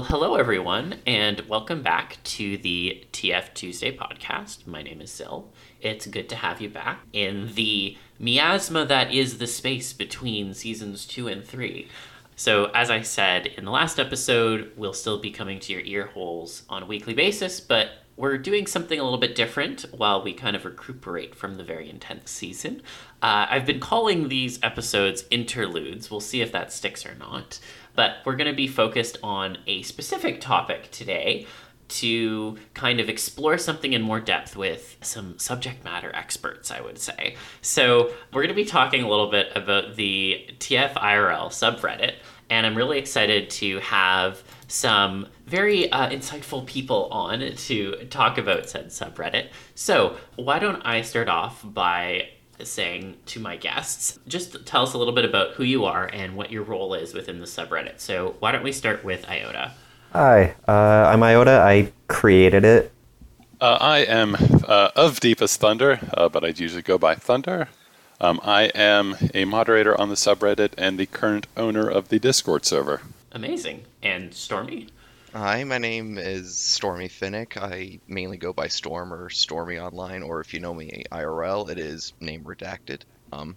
Well, hello everyone, and welcome back to the TF Tuesday podcast. My name is Zil. It's good to have you back in the miasma that is the space between seasons two and three. So, as I said in the last episode, we'll still be coming to your ear holes on a weekly basis, but we're doing something a little bit different while we kind of recuperate from the very intense season. Uh, I've been calling these episodes interludes. We'll see if that sticks or not. But we're going to be focused on a specific topic today to kind of explore something in more depth with some subject matter experts, I would say. So, we're going to be talking a little bit about the TFIRL subreddit, and I'm really excited to have some very uh, insightful people on to talk about said subreddit. So, why don't I start off by saying to my guests, just tell us a little bit about who you are and what your role is within the subreddit. So, why don't we start with Iota? Hi, uh, I'm Iota. I created it. Uh, I am uh, of Deepest Thunder, uh, but I'd usually go by Thunder. Um, I am a moderator on the subreddit and the current owner of the Discord server. Amazing. And Stormy? Hi, my name is Stormy Fennec. I mainly go by Storm or Stormy online, or if you know me IRL, it is name redacted. Um,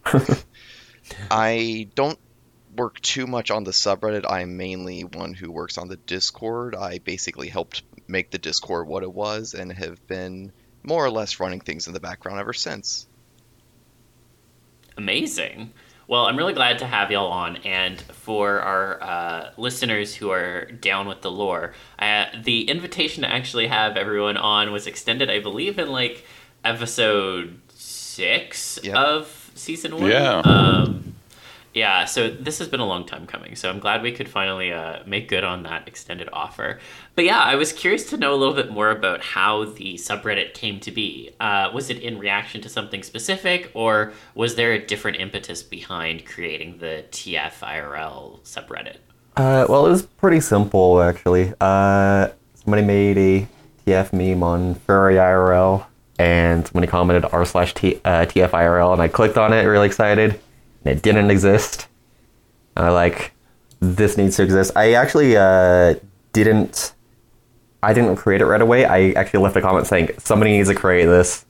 I don't work too much on the subreddit. I'm mainly one who works on the Discord. I basically helped make the Discord what it was and have been more or less running things in the background ever since. Amazing. Well, I'm really glad to have y'all on, and for our uh, listeners who are down with the lore, uh, the invitation to actually have everyone on was extended, I believe, in like episode six Yep. of season one. Yeah. Um, yeah, so this has been a long time coming. So I'm glad we could finally uh, make good on that extended offer. But yeah, I was curious to know a little bit more about how the subreddit came to be. Uh, was it in reaction to something specific, or was there a different impetus behind creating the TFIRL subreddit? Uh, well, it was pretty simple actually. Uh, somebody made a TF meme on Furry IRL, and somebody commented r slash T- uh, TFIRL, and I clicked on it, really excited, and it didn't exist. And I like, this needs to exist. I actually uh, didn't. I didn't create it right away. I actually left a comment saying somebody needs to create this.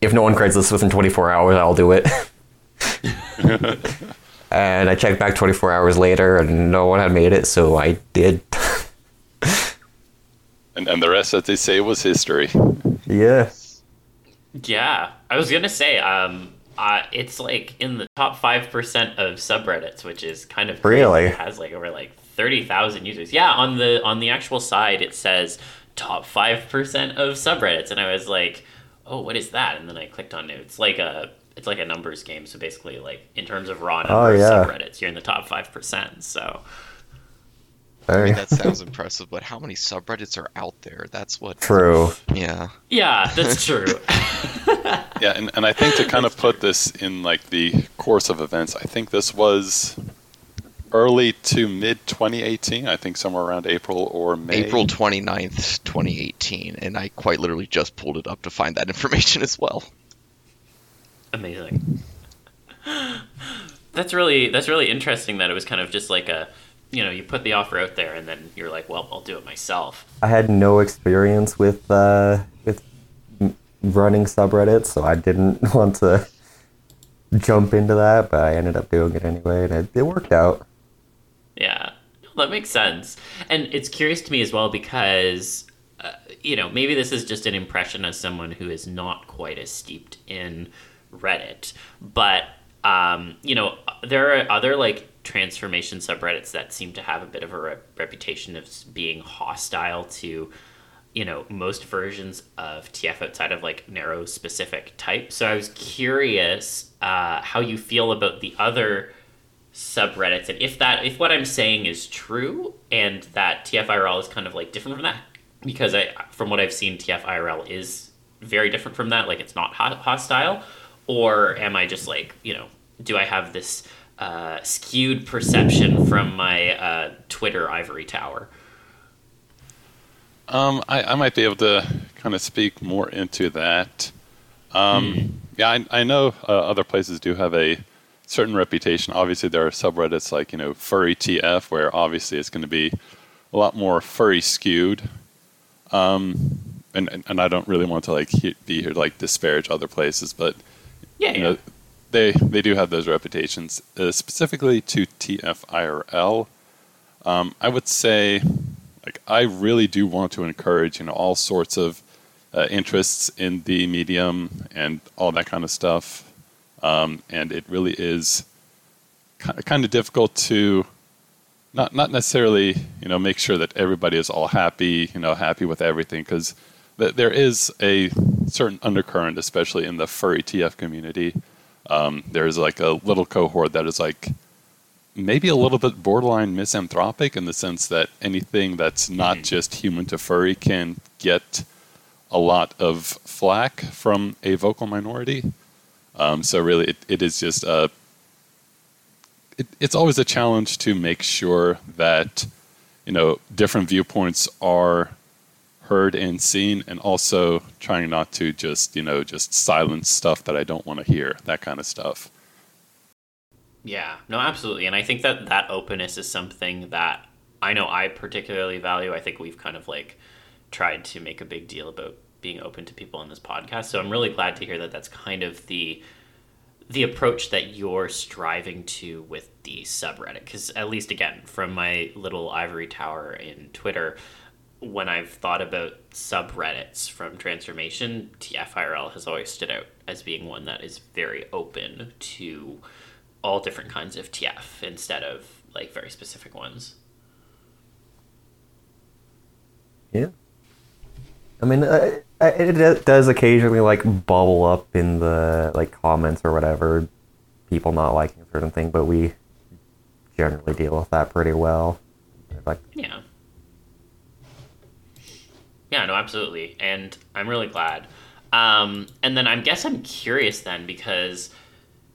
If no one creates this within 24 hours, I'll do it. And I checked back 24 hours later and no one had made it, so I did. And, and the rest, as they say, was history. yeah. Yeah, I was gonna say, um, uh, it's like in the top five percent of subreddits, which is kind of crazy. Really? It has like over like thirty thousand users. Yeah, on the on the actual side, it says top five percent of subreddits, and I was like, oh, what is that? And then I clicked on it. It's like a it's like a numbers game. So basically, like in terms of raw Oh, numbers, yeah. subreddits, you're in the top five percent. So I mean, that sounds impressive, but how many subreddits are out there? That's what. true. Yeah. yeah, that's true. Yeah, and, and I think to kind of put this in like the course of events, I think this was early to mid 2018. I think somewhere around April or May. April 29th, 2018, and I quite literally just pulled it up to find that information as well. Amazing. That's really that's really interesting that it was kind of just like a you know, you put the offer out there and then you're like, well, I'll do it myself. I had no experience with uh, with running subreddits, so I didn't want to jump into that, but I ended up doing it anyway, and it, it worked out. Yeah, that makes sense. And it's curious to me as well because, uh, you know, maybe this is just an impression as someone who is not quite as steeped in Reddit, but, um, you know, there are other like transformation subreddits that seem to have a bit of a re- reputation of being hostile to. You know, most versions of TF outside of like narrow specific type. So I was curious uh, how you feel about the other subreddits and if that if what i'm saying is true and that tfirl is kind of like different from that because i from what i've seen tfirl is very different from that like it's not ho- hostile or am i just like you know do i have this uh, skewed perception from my uh, twitter ivory tower Um, I, I might be able to kind of speak more into that. Um, Yeah, I, I know uh, other places do have a certain reputation. Obviously, there are subreddits like you know Furry TF, where obviously it's going to be a lot more furry skewed. Um, and, and, I don't really want to like he, be here to like disparage other places, but Yeah, you yeah. They they do have those reputations. Uh, specifically to TFIRL, um, I would say, like I really do want to encourage you know all sorts of uh, interests in the medium and all that kind of stuff. Um, and it really is kind kind of difficult to not not necessarily you know make sure that everybody is all happy you know happy with everything because th- there is a certain undercurrent especially in the furry TF community um, there's like a little cohort that is like maybe a little bit borderline misanthropic in the sense that anything that's not just human to furry can get a lot of flack from a vocal minority. Um, so really it, it is just a it, it's always a challenge to make sure that you know different viewpoints are heard and seen and also trying not to just you know just silence stuff that i don't want to hear that kind of stuff Yeah, no, absolutely. And I think that that openness is something that I know I particularly value. I think we've kind of like tried to make a big deal about being open to people on this podcast. So I'm really glad to hear that that's kind of the the approach that you're striving to with the subreddit because at least again from my little ivory tower in twitter when i've thought about subreddits from transformation tfirl has always stood out as being one that is very open to all different kinds of tf instead of like very specific ones Yeah. I mean, uh, it it does occasionally like bubble up in the like comments or whatever, people not liking a certain thing, but we generally deal with that pretty well. Like, Yeah. Yeah, no, absolutely. And I'm really glad. Um, and then I guess I'm curious then because,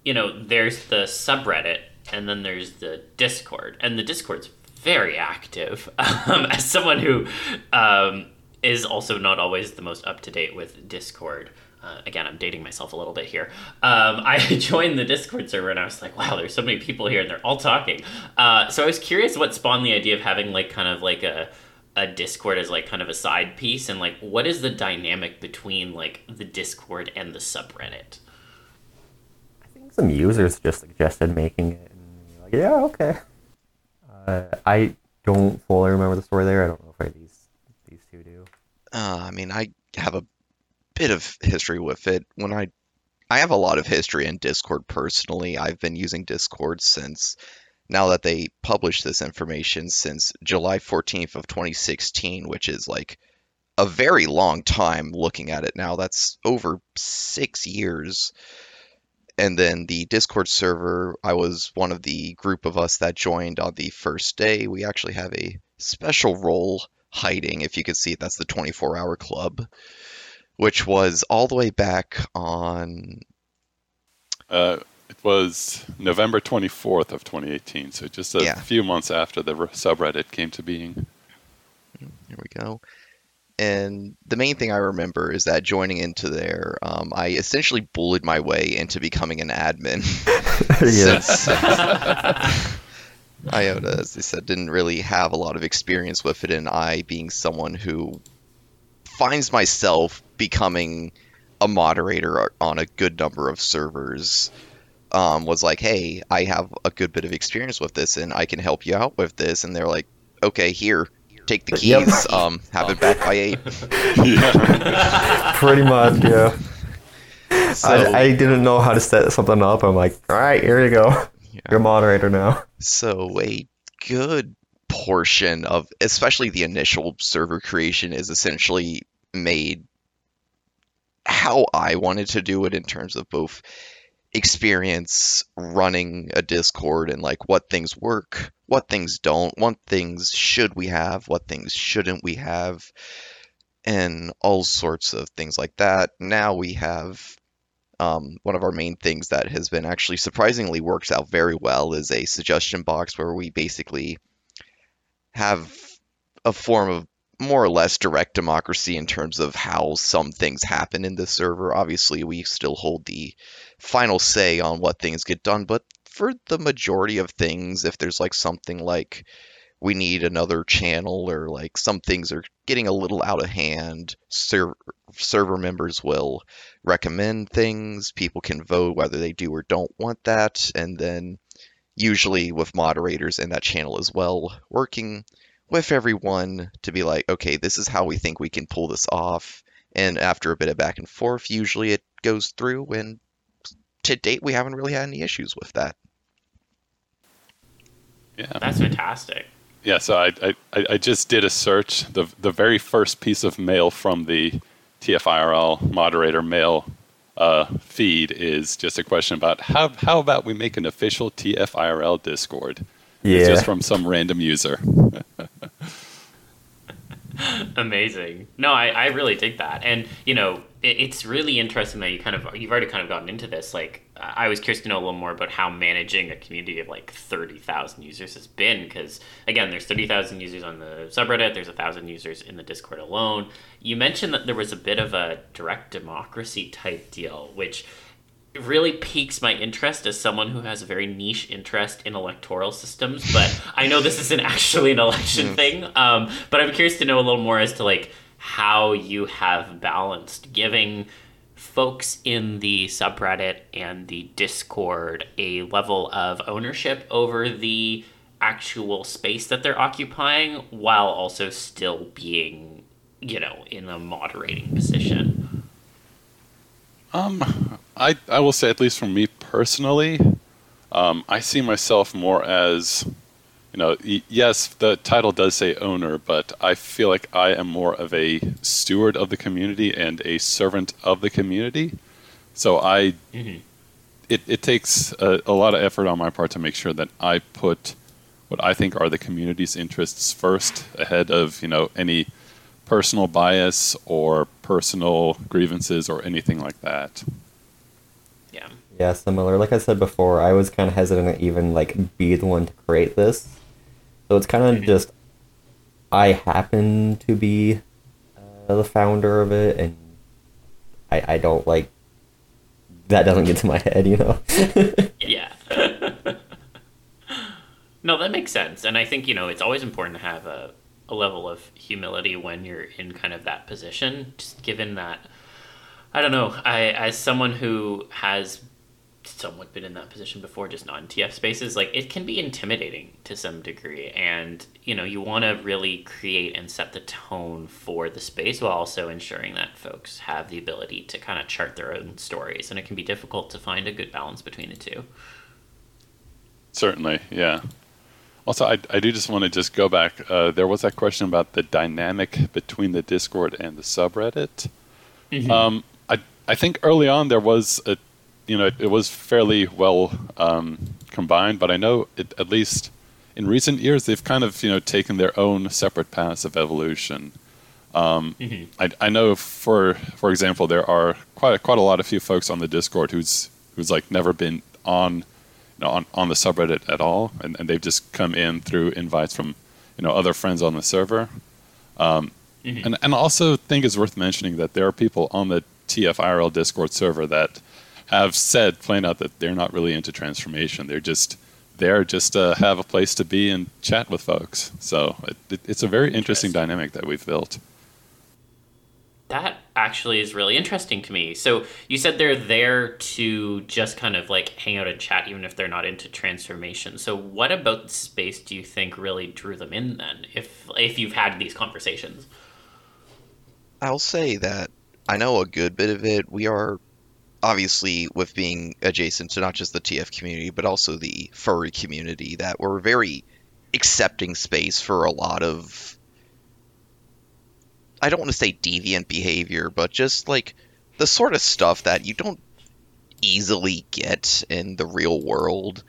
you know, there's the subreddit and then there's the Discord. And the Discord's very active. Um, as someone who um, is also not always the most up to date with Discord. Uh, again, I'm dating myself a little bit here. Um, I joined the Discord server and I was like, wow, there's so many people here and they're all talking. Uh, so I was curious what spawned the idea of having like kind of like a a Discord as like kind of a side piece and like what is the dynamic between like the Discord and the subreddit? I think some users just suggested making it, and you're like, yeah, okay. Uh, I don't fully remember the story there. I don't know if I, these these two do. Uh, I mean, I have a bit of history with it. When I I have a lot of history in Discord personally. I've been using Discord since now that they published this information since July 14th of 2016, which is like a very long time looking at it now. That's over 6 years. And then the Discord server, I was one of the group of us that joined on the first day. We actually have a special role hiding, if you could see it, that's the 24 hour club, which was all the way back on. uh, it was november 24th of 2018 so just a Yeah. few months after the subreddit came to being Here we go. And the main thing I remember is that joining into there, um, I essentially bullied my way into becoming an admin. yeah. since Iota, as they said, didn't really have a lot of experience with it, and I, being someone who finds myself becoming a moderator on a good number of servers, um, was like, "Hey, I have a good bit of experience with this, and I can help you out with this." And they're like, "Okay, here, take the Yep. keys. Um, have it back by eight. yeah Pretty much, yeah. So, I, I didn't know how to set something up. I'm like, all right, here you go. You're a moderator now. So a good portion of, especially the initial server creation, is essentially made how I wanted to do it in terms of both experience running a Discord and like what things work, what things don't, what things should we have, what things shouldn't we have, and all sorts of things like that. Now we have um, one of our main things that has been actually surprisingly works out very well is a suggestion box where we basically have a form of more or less direct democracy in terms of how some things happen in the server. Obviously, we still hold the final say on what things get done, but for the majority of things, if there's like something like we need another channel or like some things are getting a little out of hand, ser- server members will recommend things. People can vote whether they do or don't want that. And then, usually, with moderators in that channel as well, working with everyone to be like, okay, this is how we think we can pull this off. And after a bit of back and forth, usually it goes through. And to date, we haven't really had any issues with that. Yeah. That's fantastic. Yeah, so I, I, I just did a search. The, the very first piece of mail from the TFIRL moderator mail uh, feed is just a question about how, how about we make an official TFIRL Discord? Yeah. It's just from some random user. Amazing. No, I, I really dig that. And, you know, it, it's really interesting that you kind of, you've already kind of gotten into this. Like, I was curious to know a little more about how managing a community of like 30,000 users has been. Because, again, there's 30,000 users on the subreddit, there's a 1,000 users in the Discord alone. You mentioned that there was a bit of a direct democracy type deal, which really piques my interest as someone who has a very niche interest in electoral systems. But I know this isn't actually an election thing. Um, but I'm curious to know a little more as to like how you have balanced giving folks in the subreddit and the Discord a level of ownership over the actual space that they're occupying while also still being, you know, in a moderating position. Um, I, I will say, at least for me personally, um, I see myself more as, you know, yes, the title does say owner, but I feel like I am more of a steward of the community and a servant of the community. So I, Mhm. it, it takes a, a lot of effort on my part to make sure that I put what I think are the community's interests first ahead of, you know, any personal bias or personal grievances or anything like that. Yeah. Yeah, similar. Like I said before, I was kind of hesitant to even like be the one to create this. So it's kind of Mhm. just I happen to be uh, the founder of it, and I I don't like that doesn't get to my head, you know. Yeah. no, that makes sense. And I think, you know, it's always important to have a, a level of humility when you're in kind of that position, just given that, I don't know, I, as someone who has somewhat been in that position before, just not in TF spaces, like it can be intimidating to some degree. And, you know, you want to really create and set the tone for the space while also ensuring that folks have the ability to kind of chart their own stories. And it can be difficult to find a good balance between the two. Certainly, yeah. Also, I, I do just want to just go back. Uh, there was that question about the dynamic between the Discord and the subreddit. Um, I I think early on there was a, you know, it, it was fairly well um, combined, but I know it, at least in recent years they've kind of you know taken their own separate paths of evolution. Um, I, I know for for example there are quite quite a lot of few folks on the Discord who's who's like never been on on, on the subreddit at all, and, and they've just come in through invites from you know other friends on the server. Um, And and also think it's worth mentioning that there are people on the TFIRL Discord server that have said plain out that they're not really into transformation. They're just there just to have a place to be and chat with folks. So it, it, it's a very interesting Interesting. dynamic that we've built. That actually is really interesting to me. So you said they're there to just kind of like hang out and chat, even if they're not into transformation. So what about the space do you think really drew them in then? If if you've had these conversations, I'll say that I know a good bit of it. We are obviously with being adjacent to not just the TF community, but also the furry community, that we're very accepting space for a lot of I don't want to say deviant behavior, but just like the sort of stuff that you don't easily get in the real world.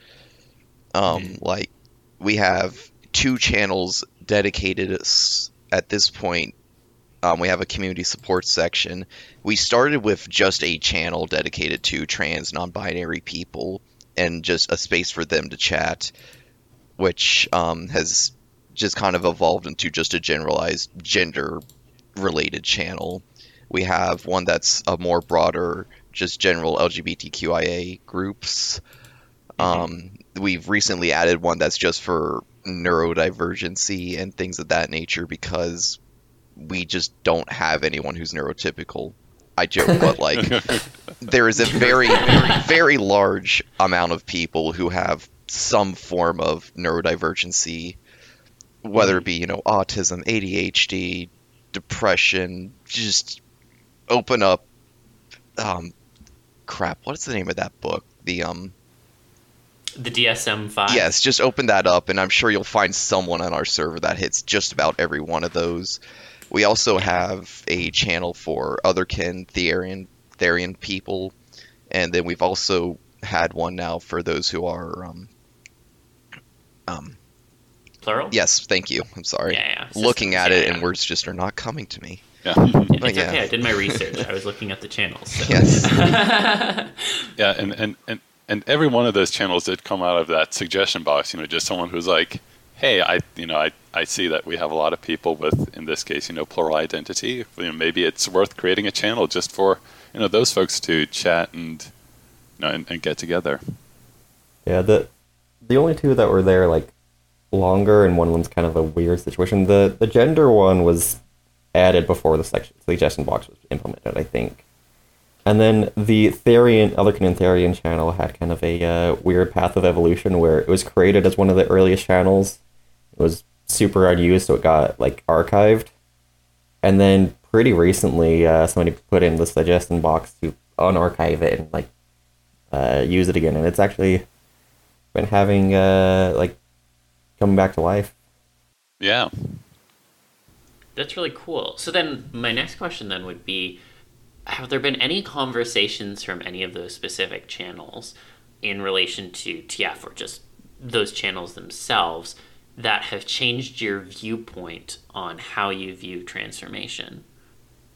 Um, like we have two channels dedicated at this point um, we have a community support section. We started with just a channel dedicated to trans, non binary people and just a space for them to chat, which um, has just kind of evolved into just a generalized gender related channel. We have one that's a more broader, just general LGBTQIA groups. Um, we've recently added one that's just for neurodivergency and things of that nature because we just don't have anyone who's neurotypical. I joke, but like there is a very, very, very large amount of people who have some form of neurodivergency, whether it be you know autism, ADHD, depression. Just open up, um, crap. What's the name of that book? The um, The DSM five. Yes, just open that up, and I'm sure you'll find someone on our server that hits just about every one of those. We also have a channel for otherkin Therian Therian people, and then we've also had one now for those who are um, um Plural. yes, thank you. I'm sorry. Yeah, yeah. Looking at Yeah, it yeah. and words just are not coming to me. Yeah. It's But yeah. okay. I did my research. I was looking at the channels. So. Yes. Yeah, and, and, and, and every one of those channels did come out of that suggestion box, you know, just someone who's like, hey, I you know, I, I see that we have a lot of people with in this case, you know, plural identity. You know, maybe it's worth creating a channel just for, you know, those folks to chat and you know and, and get together. Yeah, the the only two that were there like longer, and one of them's kind of a weird situation. The the gender one was added before the section suggestion box was implemented, I think. And then the Therian, and Therian channel had kind of a uh, weird path of evolution where it was created as one of the earliest channels. It was super unused, so it got like archived. And then pretty recently, uh, somebody put in the suggestion box to unarchive it and like uh, use it again, and it's actually been having uh, like coming back to life. Yeah. That's really cool. So then, my next question then would be: Have there been any conversations from any of those specific channels in relation to TF or just those channels themselves that have changed your viewpoint on how you view transformation?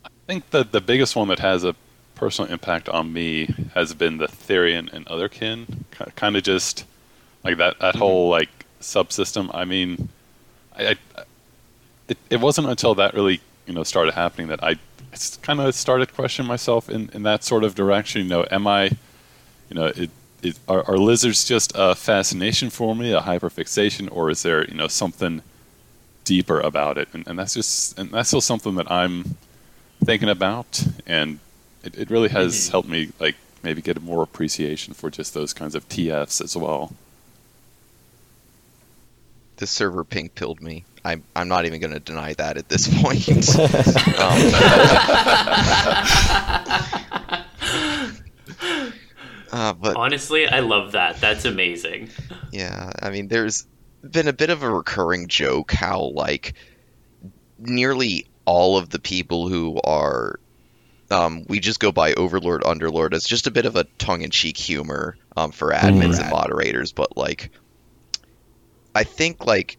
I think that the biggest one that has a personal impact on me has been the Therian and Otherkin. Kind of just like that that mm-hmm. whole like subsystem. I mean, I, I it, it wasn't until that really you know started happening that I kind of started questioning myself in, in that sort of direction. You know, am I, you know, it, it, are, are lizards just a fascination for me, a hyperfixation, or is there you know something deeper about it? And, and that's just and that's still something that I'm thinking about, and it, it really has mm-hmm. helped me like maybe get more appreciation for just those kinds of TFs as well. This server pink pilled me. I'm I'm not even going to deny that at this point. um, uh, but Honestly, I love that. That's amazing. Yeah, I mean, there's been a bit of a recurring joke how, like, nearly all of the people who are, um, we just go by Overlord, Underlord It's just a bit of a tongue in cheek humor um, for admins and moderators, but, like, I think, like,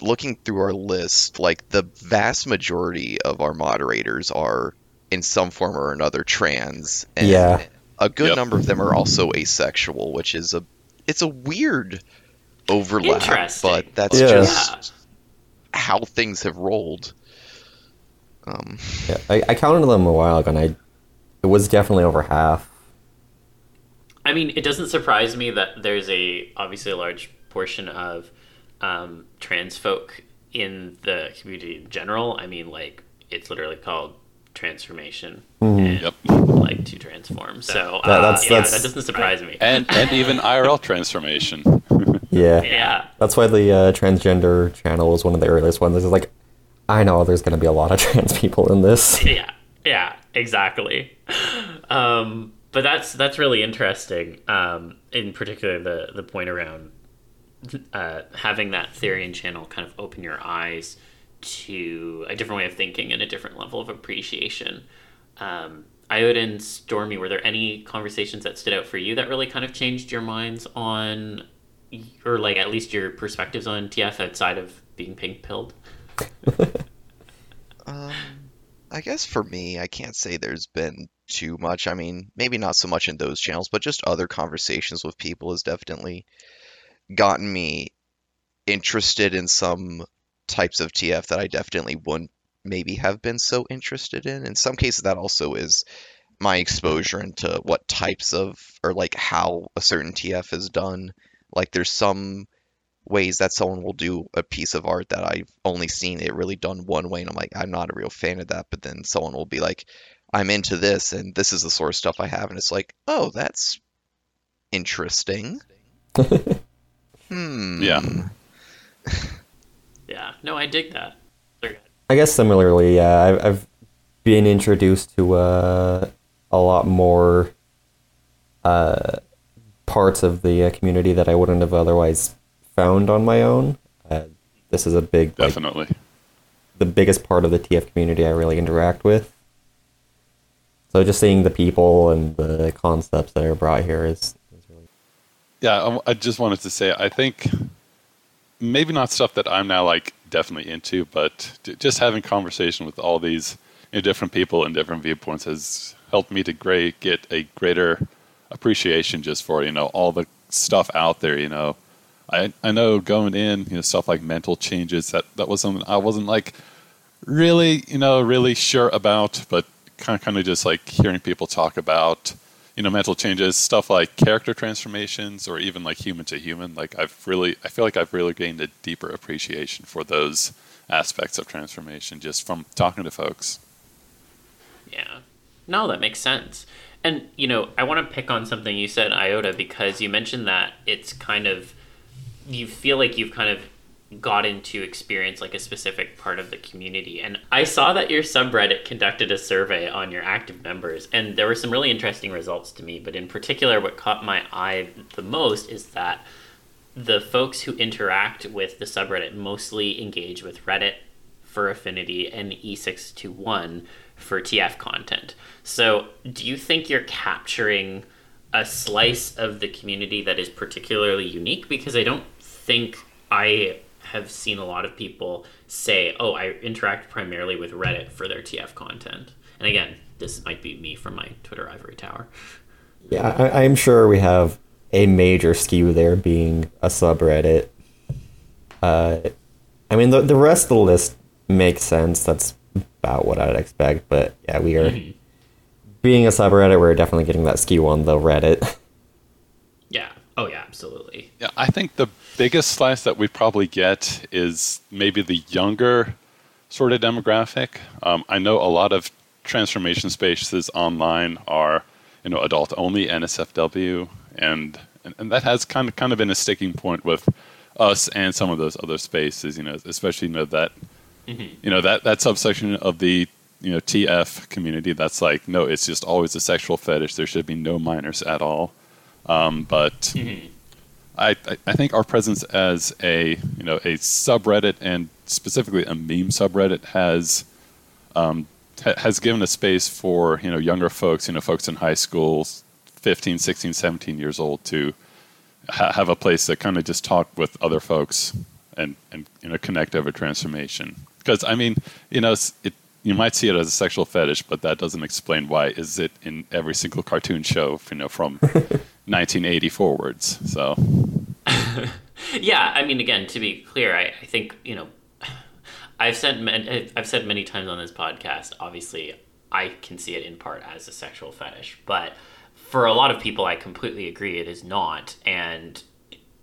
looking through our list, like, the vast majority of our moderators are in some form or another trans. And Yeah. A good Yep. number of them are also asexual, which is a it's a weird overlap, but that's Yeah. just how things have rolled. Um, Yeah, I, I counted them a while ago, and I it was definitely over half. I mean, it doesn't surprise me that there's a obviously a large portion of um, trans folk in the community in general. I mean, like it's literally called transformation and Yep. like to transform. So That- uh, that's- yeah, that's- that doesn't surprise me. And and even IRL transformation. Yeah, yeah, that's why the uh, transgender channel was one of the earliest ones. It's like, I know there's going to be a lot of trans people in this. yeah, yeah, exactly. Um, but that's that's really interesting. Um, in particular, the the point around uh, having that Therian channel kind of open your eyes to a different way of thinking and a different level of appreciation. Um, Iota and Stormy, were there any conversations that stood out for you that really kind of changed your minds on, or like at least your perspectives on TF outside of being pink pilled? um, I guess for me, I can't say there's been too much. I mean, maybe not so much in those channels, but just other conversations with people has definitely gotten me interested in some types of TF that I definitely wouldn't maybe have been so interested in. In some cases, that also is my exposure into what types of or like how a certain TF is done. Like there's some ways that someone will do a piece of art that I've only seen it really done one way, and I'm like, I'm not a real fan of that. But then someone will be like, I'm into this, and this is the sort of stuff I have, and it's like, oh, that's interesting. hmm. Yeah. Yeah. No, I dig that. I guess similarly, yeah, I've, I've been introduced to uh, a lot more uh, parts of the uh, community that I wouldn't have otherwise found on my own. Uh, this is a big, like, Definitely. the biggest part of the TF community I really interact with. So just seeing the people and the concepts that are brought here is, is really Yeah, I, I just wanted to say, I think maybe not stuff that I'm now like definitely into, but just having conversation with all these you know, different people and different viewpoints has helped me to get a greater appreciation just for you know all the stuff out there. You know, I I know going in, you know, stuff like mental changes that that was something I wasn't like really you know really sure about, but kind of, kind of just like hearing people talk about you know mental changes stuff like character transformations or even like human to human like i've really i feel like i've really gained a deeper appreciation for those aspects of transformation just from talking to folks Yeah. No, that makes sense. And, you know, I want to pick on something you said, Iota, because you mentioned that it's kind of, you feel like you've kind of gotten to experience like a specific part of the community. And I saw that your subreddit conducted a survey on your active members, and there were some really interesting results to me. But in particular, what caught my eye the most is that the folks who interact with the subreddit mostly engage with Reddit Fur Affinity and E E621 for TF content. So, do you think you're capturing a slice of the community that is particularly unique? Because I don't think I have seen a lot of people say, oh, I interact primarily with Reddit for their TF content. And again, this might be me from my Twitter ivory tower. Yeah, I, I'm sure we have a major skew there being a subreddit. Uh, I mean, the, the rest of the list makes sense. That's about what I'd expect. But yeah, we are being a subreddit. We're definitely getting that skew on the Reddit. Yeah. Oh, yeah, absolutely. yeah i think the biggest slice that we probably get is maybe the younger sort of demographic. Um, i know a lot of transformation spaces online are you know adult only nsfw and, and and that has kind of kind of been a sticking point with us and some of those other spaces you know especially you know that you know that that subsection of the you know TF community that's like no it's just always a sexual fetish. There should be no minors at all. Um, but I, I I think our presence as a you know a subreddit and specifically a meme subreddit has um, ha- has given a space for you know younger folks you know folks in high school 15 16 17 years old to ha- have a place to kind of just talk with other folks and and you know connect over transformation. Because I mean you know it you might see it as a sexual fetish but that doesn't explain why is it in every single cartoon show you know from 1980 forwards so Yeah, I mean, again, to be clear, I, I think you know, I've said I've said many times on this podcast. Obviously, I can see it in part as a sexual fetish, but for a lot of people, I completely agree it is not. And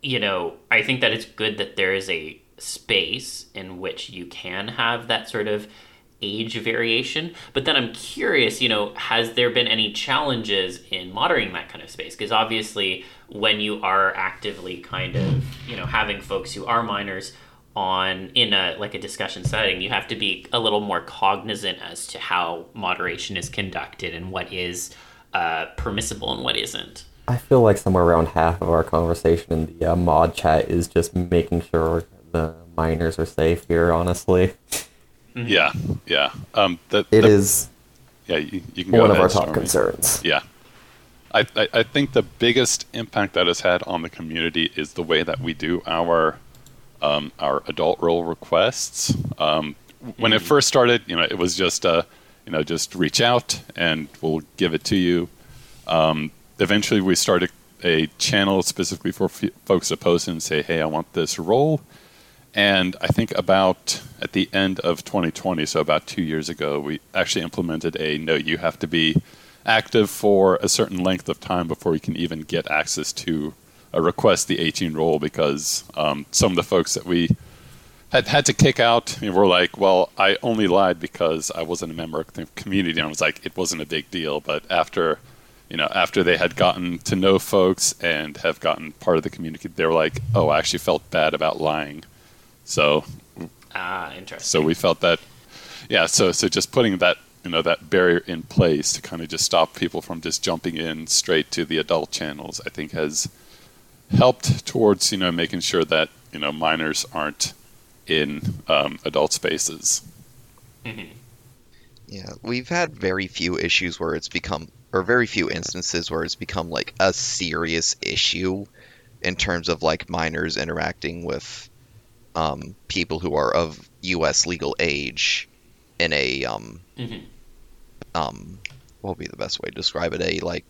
you know, I think that it's good that there is a space in which you can have that sort of age variation. But then I'm curious, you know, has there been any challenges in moderating that kind of space? Because obviously, when you are actively kind of, you know, having folks who are minors on in a like a discussion setting, you have to be a little more cognizant as to how moderation is conducted and what is uh, permissible and what isn't. I feel like somewhere around half of our conversation in the uh, mod chat is just making sure the minors are safe here. Honestly, yeah yeah um that, it that- is yeah you, you can go one of our top Stormy. concerns. Yeah. I, I, I think the biggest impact that has had on the community is the way that we do our um, our adult role requests. Um, when it first started, you know, it was just uh, you know just reach out and we'll give it to you. Um, eventually, we started a channel specifically for f- folks to post and say, "Hey, I want this role." And I think about at the end of 2020, so about two years ago, we actually implemented a no, you have to be active for a certain length of time before you can even get access to uh, request the 18 role because um, some of the folks that we had had to kick out you know, were like, well, I only lied because I wasn't a member of the community. And I was like, it wasn't a big deal. But after, you know, after they had gotten to know folks and have gotten part of the community, they were like, oh, I actually felt bad about lying. So, Ah, interesting. so we felt that, yeah. So, so just putting that, you know, that barrier in place to kind of just stop people from just jumping in straight to the adult channels, I think has helped towards, you know, making sure that you know minors aren't in um, adult spaces. Yeah, we've had very few issues where it's become, or very few instances where it's become like a serious issue in terms of like minors interacting with um, people who are of U.S. legal age in a um, Mhm. um, what would be the best way to describe it? A like,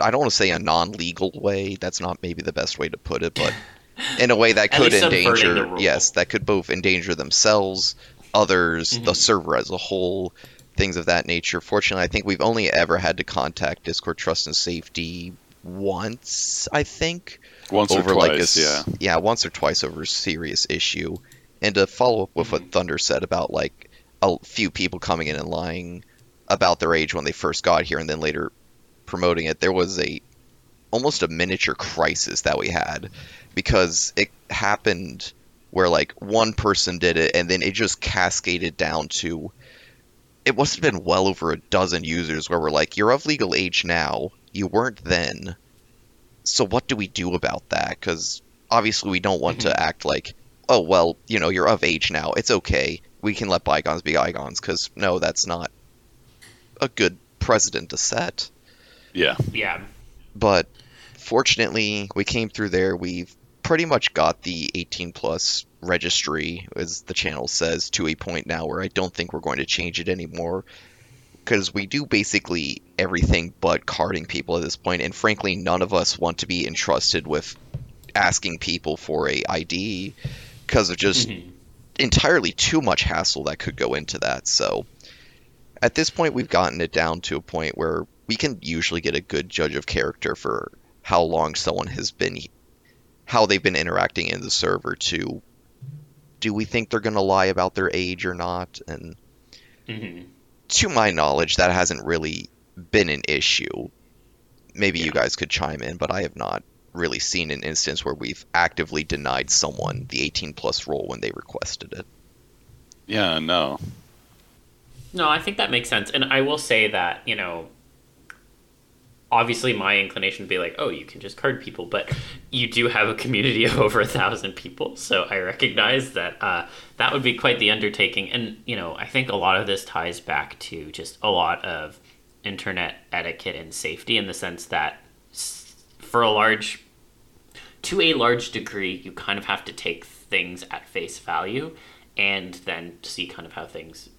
I don't want to say a non-legal way. That's not maybe the best way to put it, but in a way that could the endanger, yes, that could both endanger themselves, others, the Mhm. server as a whole, things of that nature. Fortunately, I think we've only ever had to contact Discord Trust and Safety once, I think, Once over or like a twice, s- yeah. once or twice over a serious issue. And to follow up with what mm-hmm. Thunder said about like a few people coming in and lying about their age when they first got here and then later promoting it, there was a almost a miniature crisis that we had because it happened where like one person did it and then it just cascaded down to it must have been well over a dozen users where we're like, you're of legal age now, you weren't then. So what do we do about that? Because obviously we don't want to mm-hmm. act like, oh well, you know, you're of age now, it's okay, we can let bygones be bygones. Because no, that's not a good precedent to set Yeah. yeah. but fortunately we came through there we've pretty much got the 18 plus registry as the channel says to a point now where i don't think we're going to change it anymore because we do basically everything but carding people at this point and frankly none of us want to be entrusted with asking people for a id because of just Mhm. entirely too much hassle that could go into that. So at this point, we've gotten it down to a point where we can usually get a good judge of character for how long someone has been, how they've been interacting in the server. To do we think they're going to lie about their age or not? And Mhm. To my knowledge, that hasn't really been an issue. Maybe you guys could chime in, but I have not really seen an instance where we've actively denied someone the 18 plus role when they requested it. Yeah, no. No, I think that makes sense. And I will say that, you know, obviously my inclination would be like, oh, you can just card people, but you do have a community of over a thousand people. So I recognize that uh, that would be quite the undertaking. And, you know, I think a lot of this ties back to just a lot of internet etiquette and safety in the sense that for a large to a large degree, you kind of have to take things at face value and then see kind of how things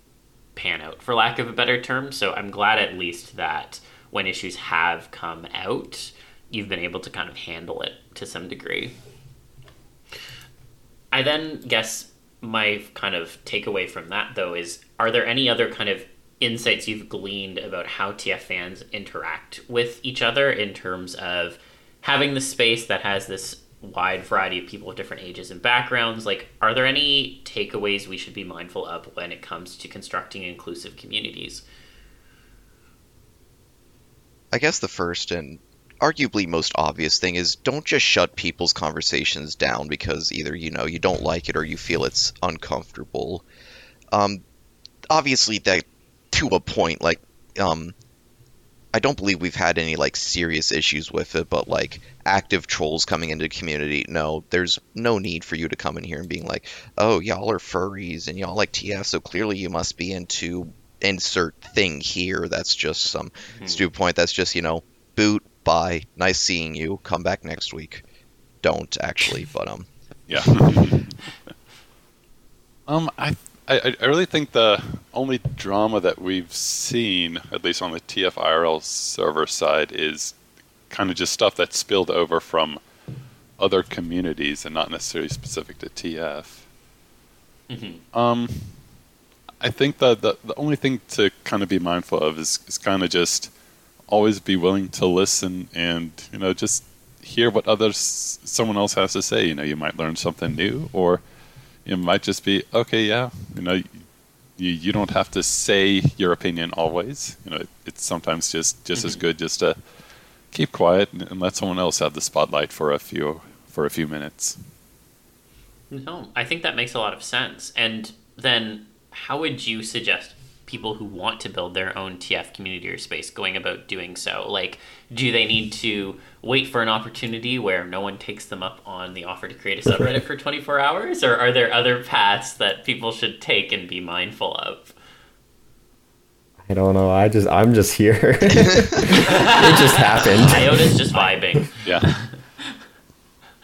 pan out, for lack of a better term. So I'm glad at least that when issues have come out, you've been able to kind of handle it to some degree. I then guess my kind of takeaway from that, though, is are there any other kind of insights you've gleaned about how TF fans interact with each other in terms of having the space that has this wide variety of people of different ages and backgrounds? Like, are there any takeaways we should be mindful of when it comes to constructing inclusive communities? I guess the first and arguably most obvious thing is don't just shut people's conversations down because either you know you don't like it or you feel it's uncomfortable. Um, obviously that to a point, like um, I don't believe we've had any like serious issues with it, but like active trolls coming into the community, no, there's no need for you to come in here and being like, oh, y'all are furries and y'all like TF, so clearly you must be into insert thing here. That's just some stupid point. That's just you know, boot, bye, nice seeing you. Come back next week. Don't actually, but um, Yeah. um, I, I I really think the only drama that we've seen, at least on the TFIRL server side, is kind of just stuff that spilled over from other communities and not necessarily specific to TF. Mm-hmm. Um, I think that the the only thing to kind of be mindful of is is kind of just always be willing to listen and you know just hear what others someone else has to say. You know, you might learn something new, or it might just be okay. Yeah, you know, you you don't have to say your opinion always. You know, it, it's sometimes just just as mm-hmm. good just to keep quiet and, and let someone else have the spotlight for a few for a few minutes. No, I think that makes a lot of sense. And then, how would you suggest people who want to build their own TF community or space going about doing so? Like, do they need to wait for an opportunity where no one takes them up on the offer to create a subreddit for 24 hours? Or are there other paths that people should take and be mindful of? I don't know. I just I'm just here. it just happened. Iota's just vibing. Yeah.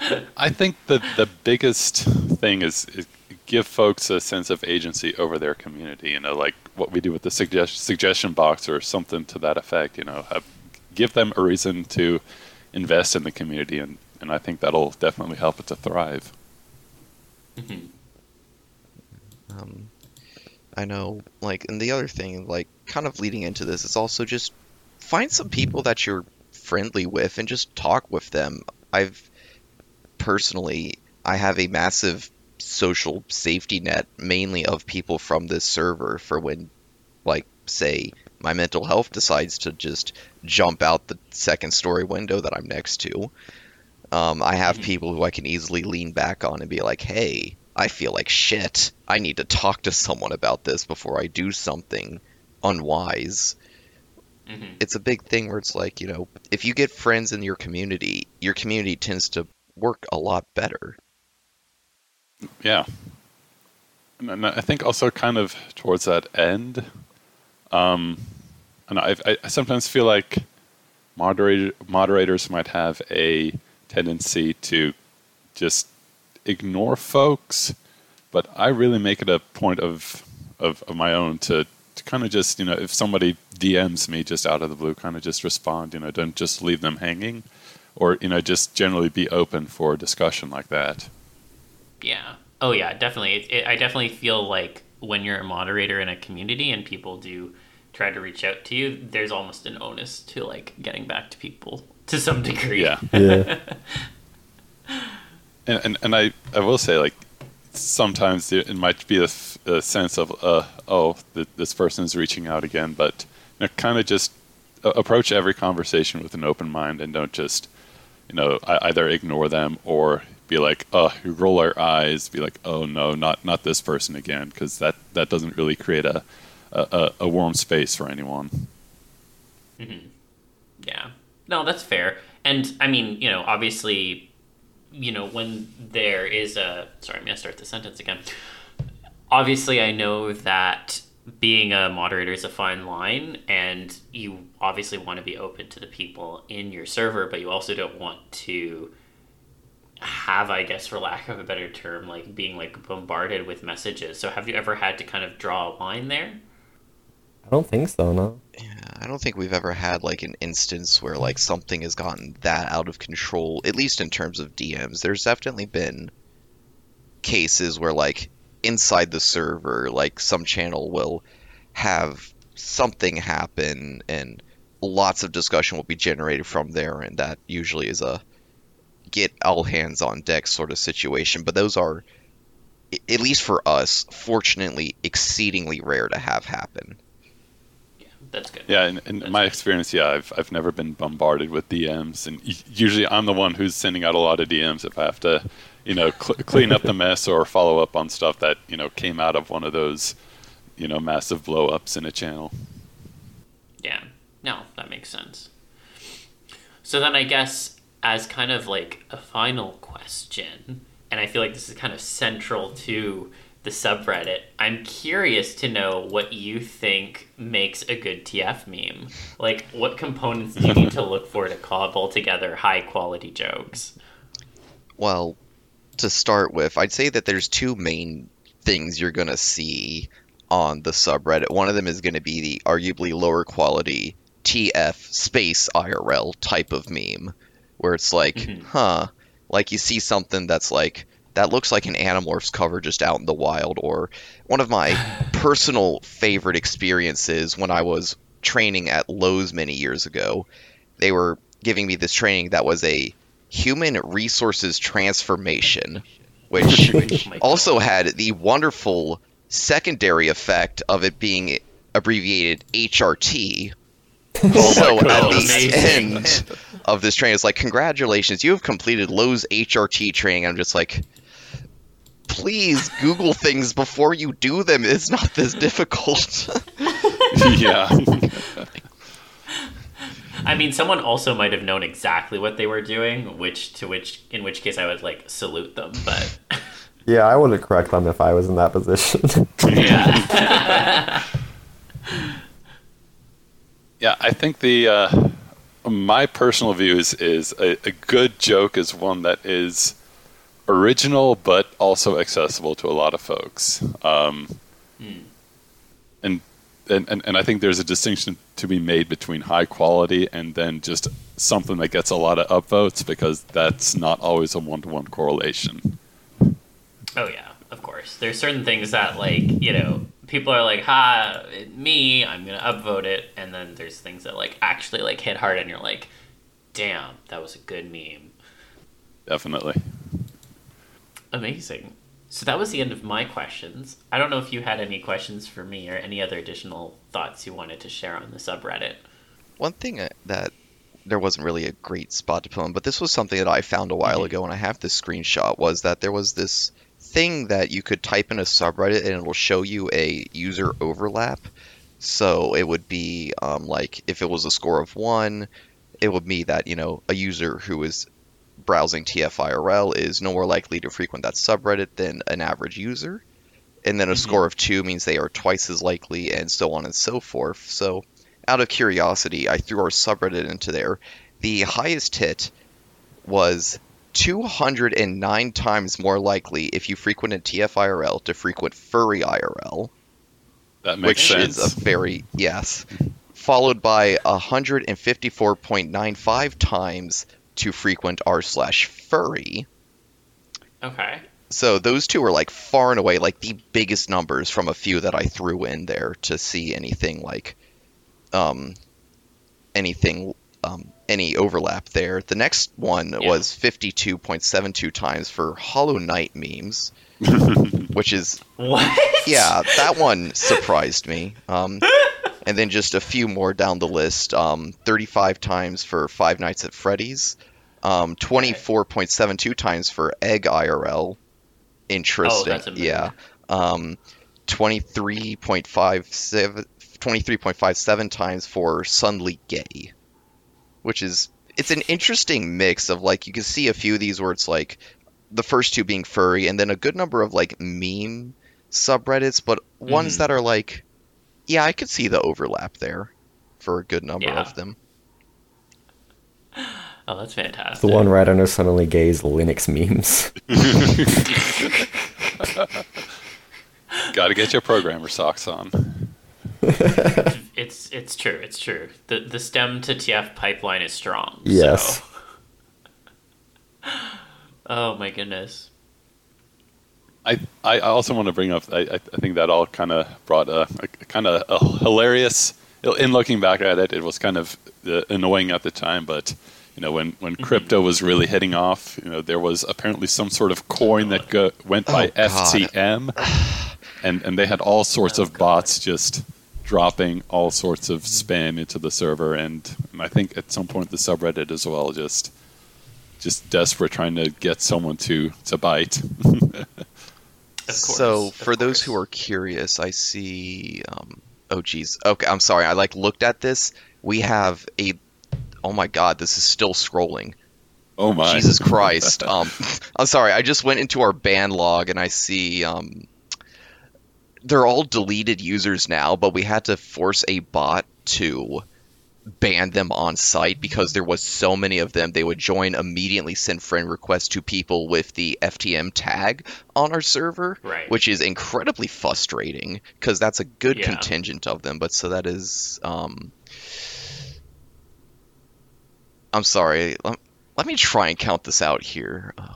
I think the the biggest thing is, is give folks a sense of agency over their community. You know, like what we do with the suggest- suggestion box or something to that effect. You know, have, give them a reason to invest in the community, and, and I think that'll definitely help it to thrive. Mm-hmm. Um, I know, like, and the other thing, like, kind of leading into this, is also just find some people that you're friendly with and just talk with them. I've personally, I have a massive social safety net, mainly of people from this server, for when, like, say, my mental health decides to just jump out the second story window that I'm next to. Um, I have people who I can easily lean back on and be like, hey, I feel like shit. I need to talk to someone about this before I do something unwise. Mm-hmm. It's a big thing where it's like, you know, if you get friends in your community, your community tends to work a lot better. Yeah. And, I think also kind of towards that end, um, and I, I sometimes feel like moderator, moderators might have a tendency to just ignore folks, but I really make it a point of of, of my own to, to kind of just you know if somebody DMs me just out of the blue, kind of just respond. You know, don't just leave them hanging, or you know just generally be open for a discussion like that. Yeah. Oh yeah, definitely. It, it, I definitely feel like when you're a moderator in a community and people do try to reach out to you, there's almost an onus to like getting back to people to some degree. Yeah. Yeah. and, and, and I, I will say like sometimes it might be a, a sense of uh, oh th- this person is reaching out again but you know, kind of just approach every conversation with an open mind and don't just you know either ignore them or be like oh you roll our eyes be like oh no not not this person again because that that doesn't really create a a, a warm space for anyone mm-hmm. yeah no that's fair and i mean you know obviously you know, when there is a. Sorry, I'm to start the sentence again. Obviously, I know that being a moderator is a fine line, and you obviously want to be open to the people in your server, but you also don't want to have, I guess, for lack of a better term, like being like bombarded with messages. So, have you ever had to kind of draw a line there? I don't think so, no. Yeah, I don't think we've ever had like an instance where like something has gotten that out of control, at least in terms of DMs. There's definitely been cases where like inside the server, like some channel will have something happen and lots of discussion will be generated from there and that usually is a get all hands on deck sort of situation, but those are at least for us, fortunately exceedingly rare to have happen Yeah, that's good. Yeah, in, in my good. experience, yeah, I've I've never been bombarded with DMs, and usually I'm the one who's sending out a lot of DMs if I have to, you know, cl- clean up the mess or follow up on stuff that you know came out of one of those, you know, massive blowups in a channel. Yeah, no, that makes sense. So then I guess as kind of like a final question, and I feel like this is kind of central to the subreddit. I'm curious to know what you think makes a good TF meme. Like, what components do you need to look for to cobble together high quality jokes? Well, to start with, I'd say that there's two main things you're going to see on the subreddit. One of them is going to be the arguably lower quality TF space IRL type of meme, where it's like, mm-hmm. huh, like you see something that's like, that looks like an Animorphs cover just out in the wild. Or one of my personal favorite experiences when I was training at Lowe's many years ago, they were giving me this training that was a human resources transformation, which Oh also had the wonderful secondary effect of it being abbreviated HRT. Oh so at the end of this training, it's like, congratulations, you have completed Lowe's HRT training. I'm just like, please Google things before you do them. It's not this difficult. yeah. I mean, someone also might have known exactly what they were doing, which to which in which case I would like salute them. But Yeah, I wouldn't correct them if I was in that position. yeah, Yeah, I think the uh, my personal view is is a, a good joke is one that is original but also accessible to a lot of folks. Um, and, and and and I think there's a distinction to be made between high quality and then just something that gets a lot of upvotes because that's not always a one to one correlation. oh yeah, of course. There's certain things that like you know people are like, "Ha, me, I'm gonna upvote it," and then there's things that like actually like hit hard, and you're like, "Damn, that was a good meme." Definitely. Amazing. So that was the end of my questions. I don't know if you had any questions for me or any other additional thoughts you wanted to share on the subreddit. One thing uh, that there wasn't really a great spot to put on, but this was something that I found a while Mhm. ago, and I have this screenshot, was that there was this thing that you could type in a subreddit and it will show you a user overlap. So it would be um, like if it was a score of one, it would be that you know a user who is browsing TFIRL is no more likely to frequent that subreddit than an average user. And then a Mhm. score of two means they are twice as likely, and so on and so forth. So, out of curiosity, I threw our subreddit into there. The highest hit was 209 times more likely if you frequent a TFIRL to frequent Furry IRL, That makes which sense. is a very yes, followed by 154.95 times to frequent r slash furry. Okay. So those two are like far and away like the biggest numbers from a few that I threw in there to see anything like um anything um any overlap there. The next one Yeah. was 52.72 times for Hollow Knight memes, which is What? yeah, that one surprised me. Um, and then just a few more down the list. Um, 35 times for Five Nights at Freddy's. Um, 24.72 times for Egg IRL. Interesting. Oh, that's yeah. Um, 23.57 23.57 times for Suddenly Gay, which is it's an interesting mix of like you can see a few of these where it's like the first two being furry and then a good number of like meme subreddits, but ones Mhm. that are like, yeah, I could see the overlap there for a good number Yeah. of them. Oh, that's fantastic. the one right under suddenly gay's Linux memes. Got to get your programmer socks on. It's it's true. It's true. The the stem to TF pipeline is strong. Yes. so- Oh my goodness. I, I also want to bring up. I, I I think that all kind of brought a, a kind of a hilarious. In looking back at it, it was kind of uh, annoying at the time, but you know when when crypto was really hitting off, you know there was apparently some sort of coin that go, went by Oh, God. FTM, and and they had all sorts Oh, of bots just dropping all sorts of spam into the server, and, and I think at some point the subreddit as well just just desperate trying to get someone to to bite. Course. so of for those who are curious, I see. Um, oh geez. Okay, I'm sorry. I like looked at this. We have a. Oh my God, this is still scrolling. oh my! Jesus Christ. Um, I'm sorry. I just went into our ban log and I see um, they're all deleted users now, but we had to force a bot to ban them on site because there was so many of them. They would join immediately, send friend requests to people with the FTM tag on our server, Right. which is incredibly frustrating because that's a good Yeah. contingent of them. But so that is. Um, I'm sorry. Let, let me try and count this out here. Uh,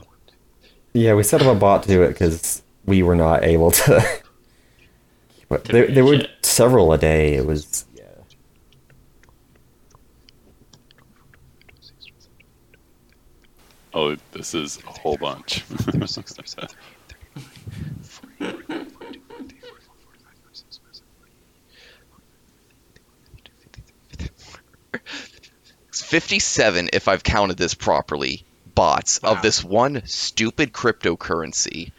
Yeah, we set up a bot to do it because we were not able to. But there, there were it. several a day. It was yeah. Oh, this is a whole bunch. 36, 37, 38, 39, 57 if I've counted this properly bots Wow. of this one stupid cryptocurrency.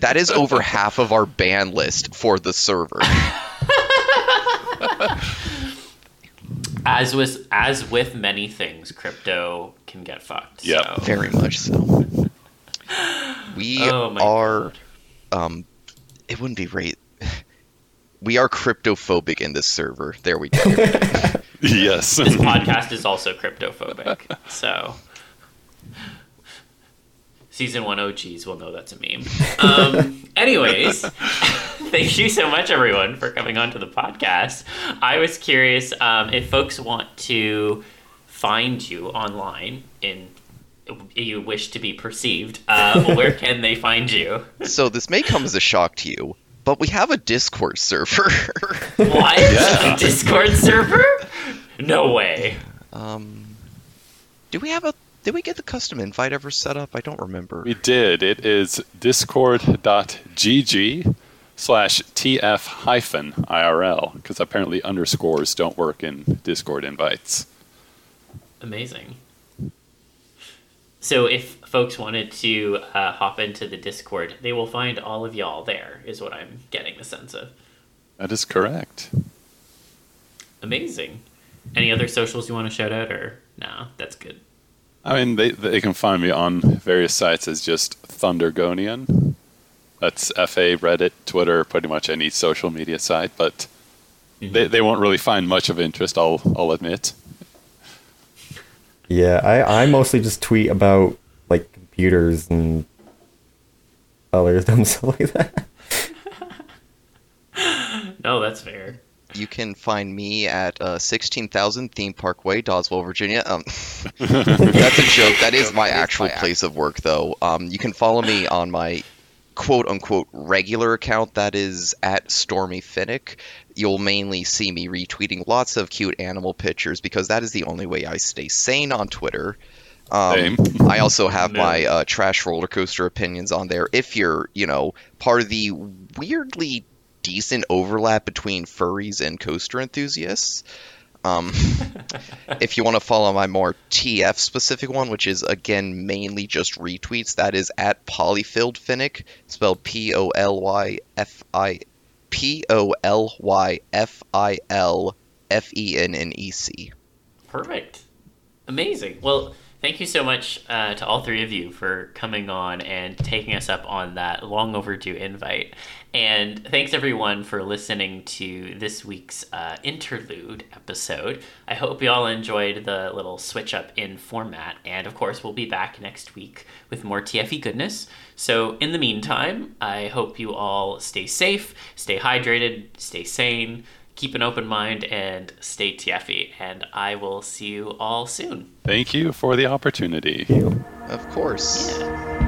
That is over half of our ban list for the server. As with as with many things, crypto can get fucked. Yeah, so- Very much so. We Oh are um it wouldn't be right. We are cryptophobic in this server. There we go. yes. This podcast is also cryptophobic. So season one OGs will know that's a meme. Um, anyways, thank you so much, everyone, for coming on to the podcast. I was curious um, if folks want to find you online in you wish to be perceived, uh, where can they find you? so this may come as a shock to you, but we have a Discord server. What? Yeah. A Discord server? No way. um Do we have a did we get the custom invite ever set up? I don't remember. We did. It is discord.gg slash tf hyphen IRL because apparently underscores don't work in Discord invites. Amazing. So if folks wanted to uh, hop into the Discord, they will find all of y'all there, is what I'm getting the sense of. That is correct. Amazing. Any other socials you want to shout out, or no? That's good. I mean, they, they can find me on various sites as just Thundergonian. That's FA, Reddit, Twitter, pretty much any social media site, but mm-hmm. they, they won't really find much of interest, I'll, I'll admit. Yeah, I, I mostly just tweet about like computers and other dumb stuff like that. No, that's fair. You can find me at uh, 16,000 Theme Park Way, Doswell, Virginia. Um, that's a joke. That is my actual place of work, though. Um, you can follow me on my quote unquote regular account that is at Stormy Fennec. You'll mainly see me retweeting lots of cute animal pictures because that is the only way I stay sane on Twitter. Um. I also have No. my uh, trash roller coaster opinions on there. If you're, you know, part of the weirdly decent overlap between furries and coaster enthusiasts. Um, if you want to follow my more TF specific one, which is again mainly just retweets, that is at Polyfilled Fennec, spelled P O L Y F I P O L Y F I L F E N N E C. Perfect. Amazing. Well, thank you so much uh, to all three of you for coming on and taking us up on that long overdue invite. And thanks everyone for listening to this week's uh, interlude episode. I hope you all enjoyed the little switch up in format. And of course, we'll be back next week with more TFE goodness. So, in the meantime, I hope you all stay safe, stay hydrated, stay sane keep an open mind and stay TFE. And I will see you all soon. Thank you for the opportunity. Of course. Yeah.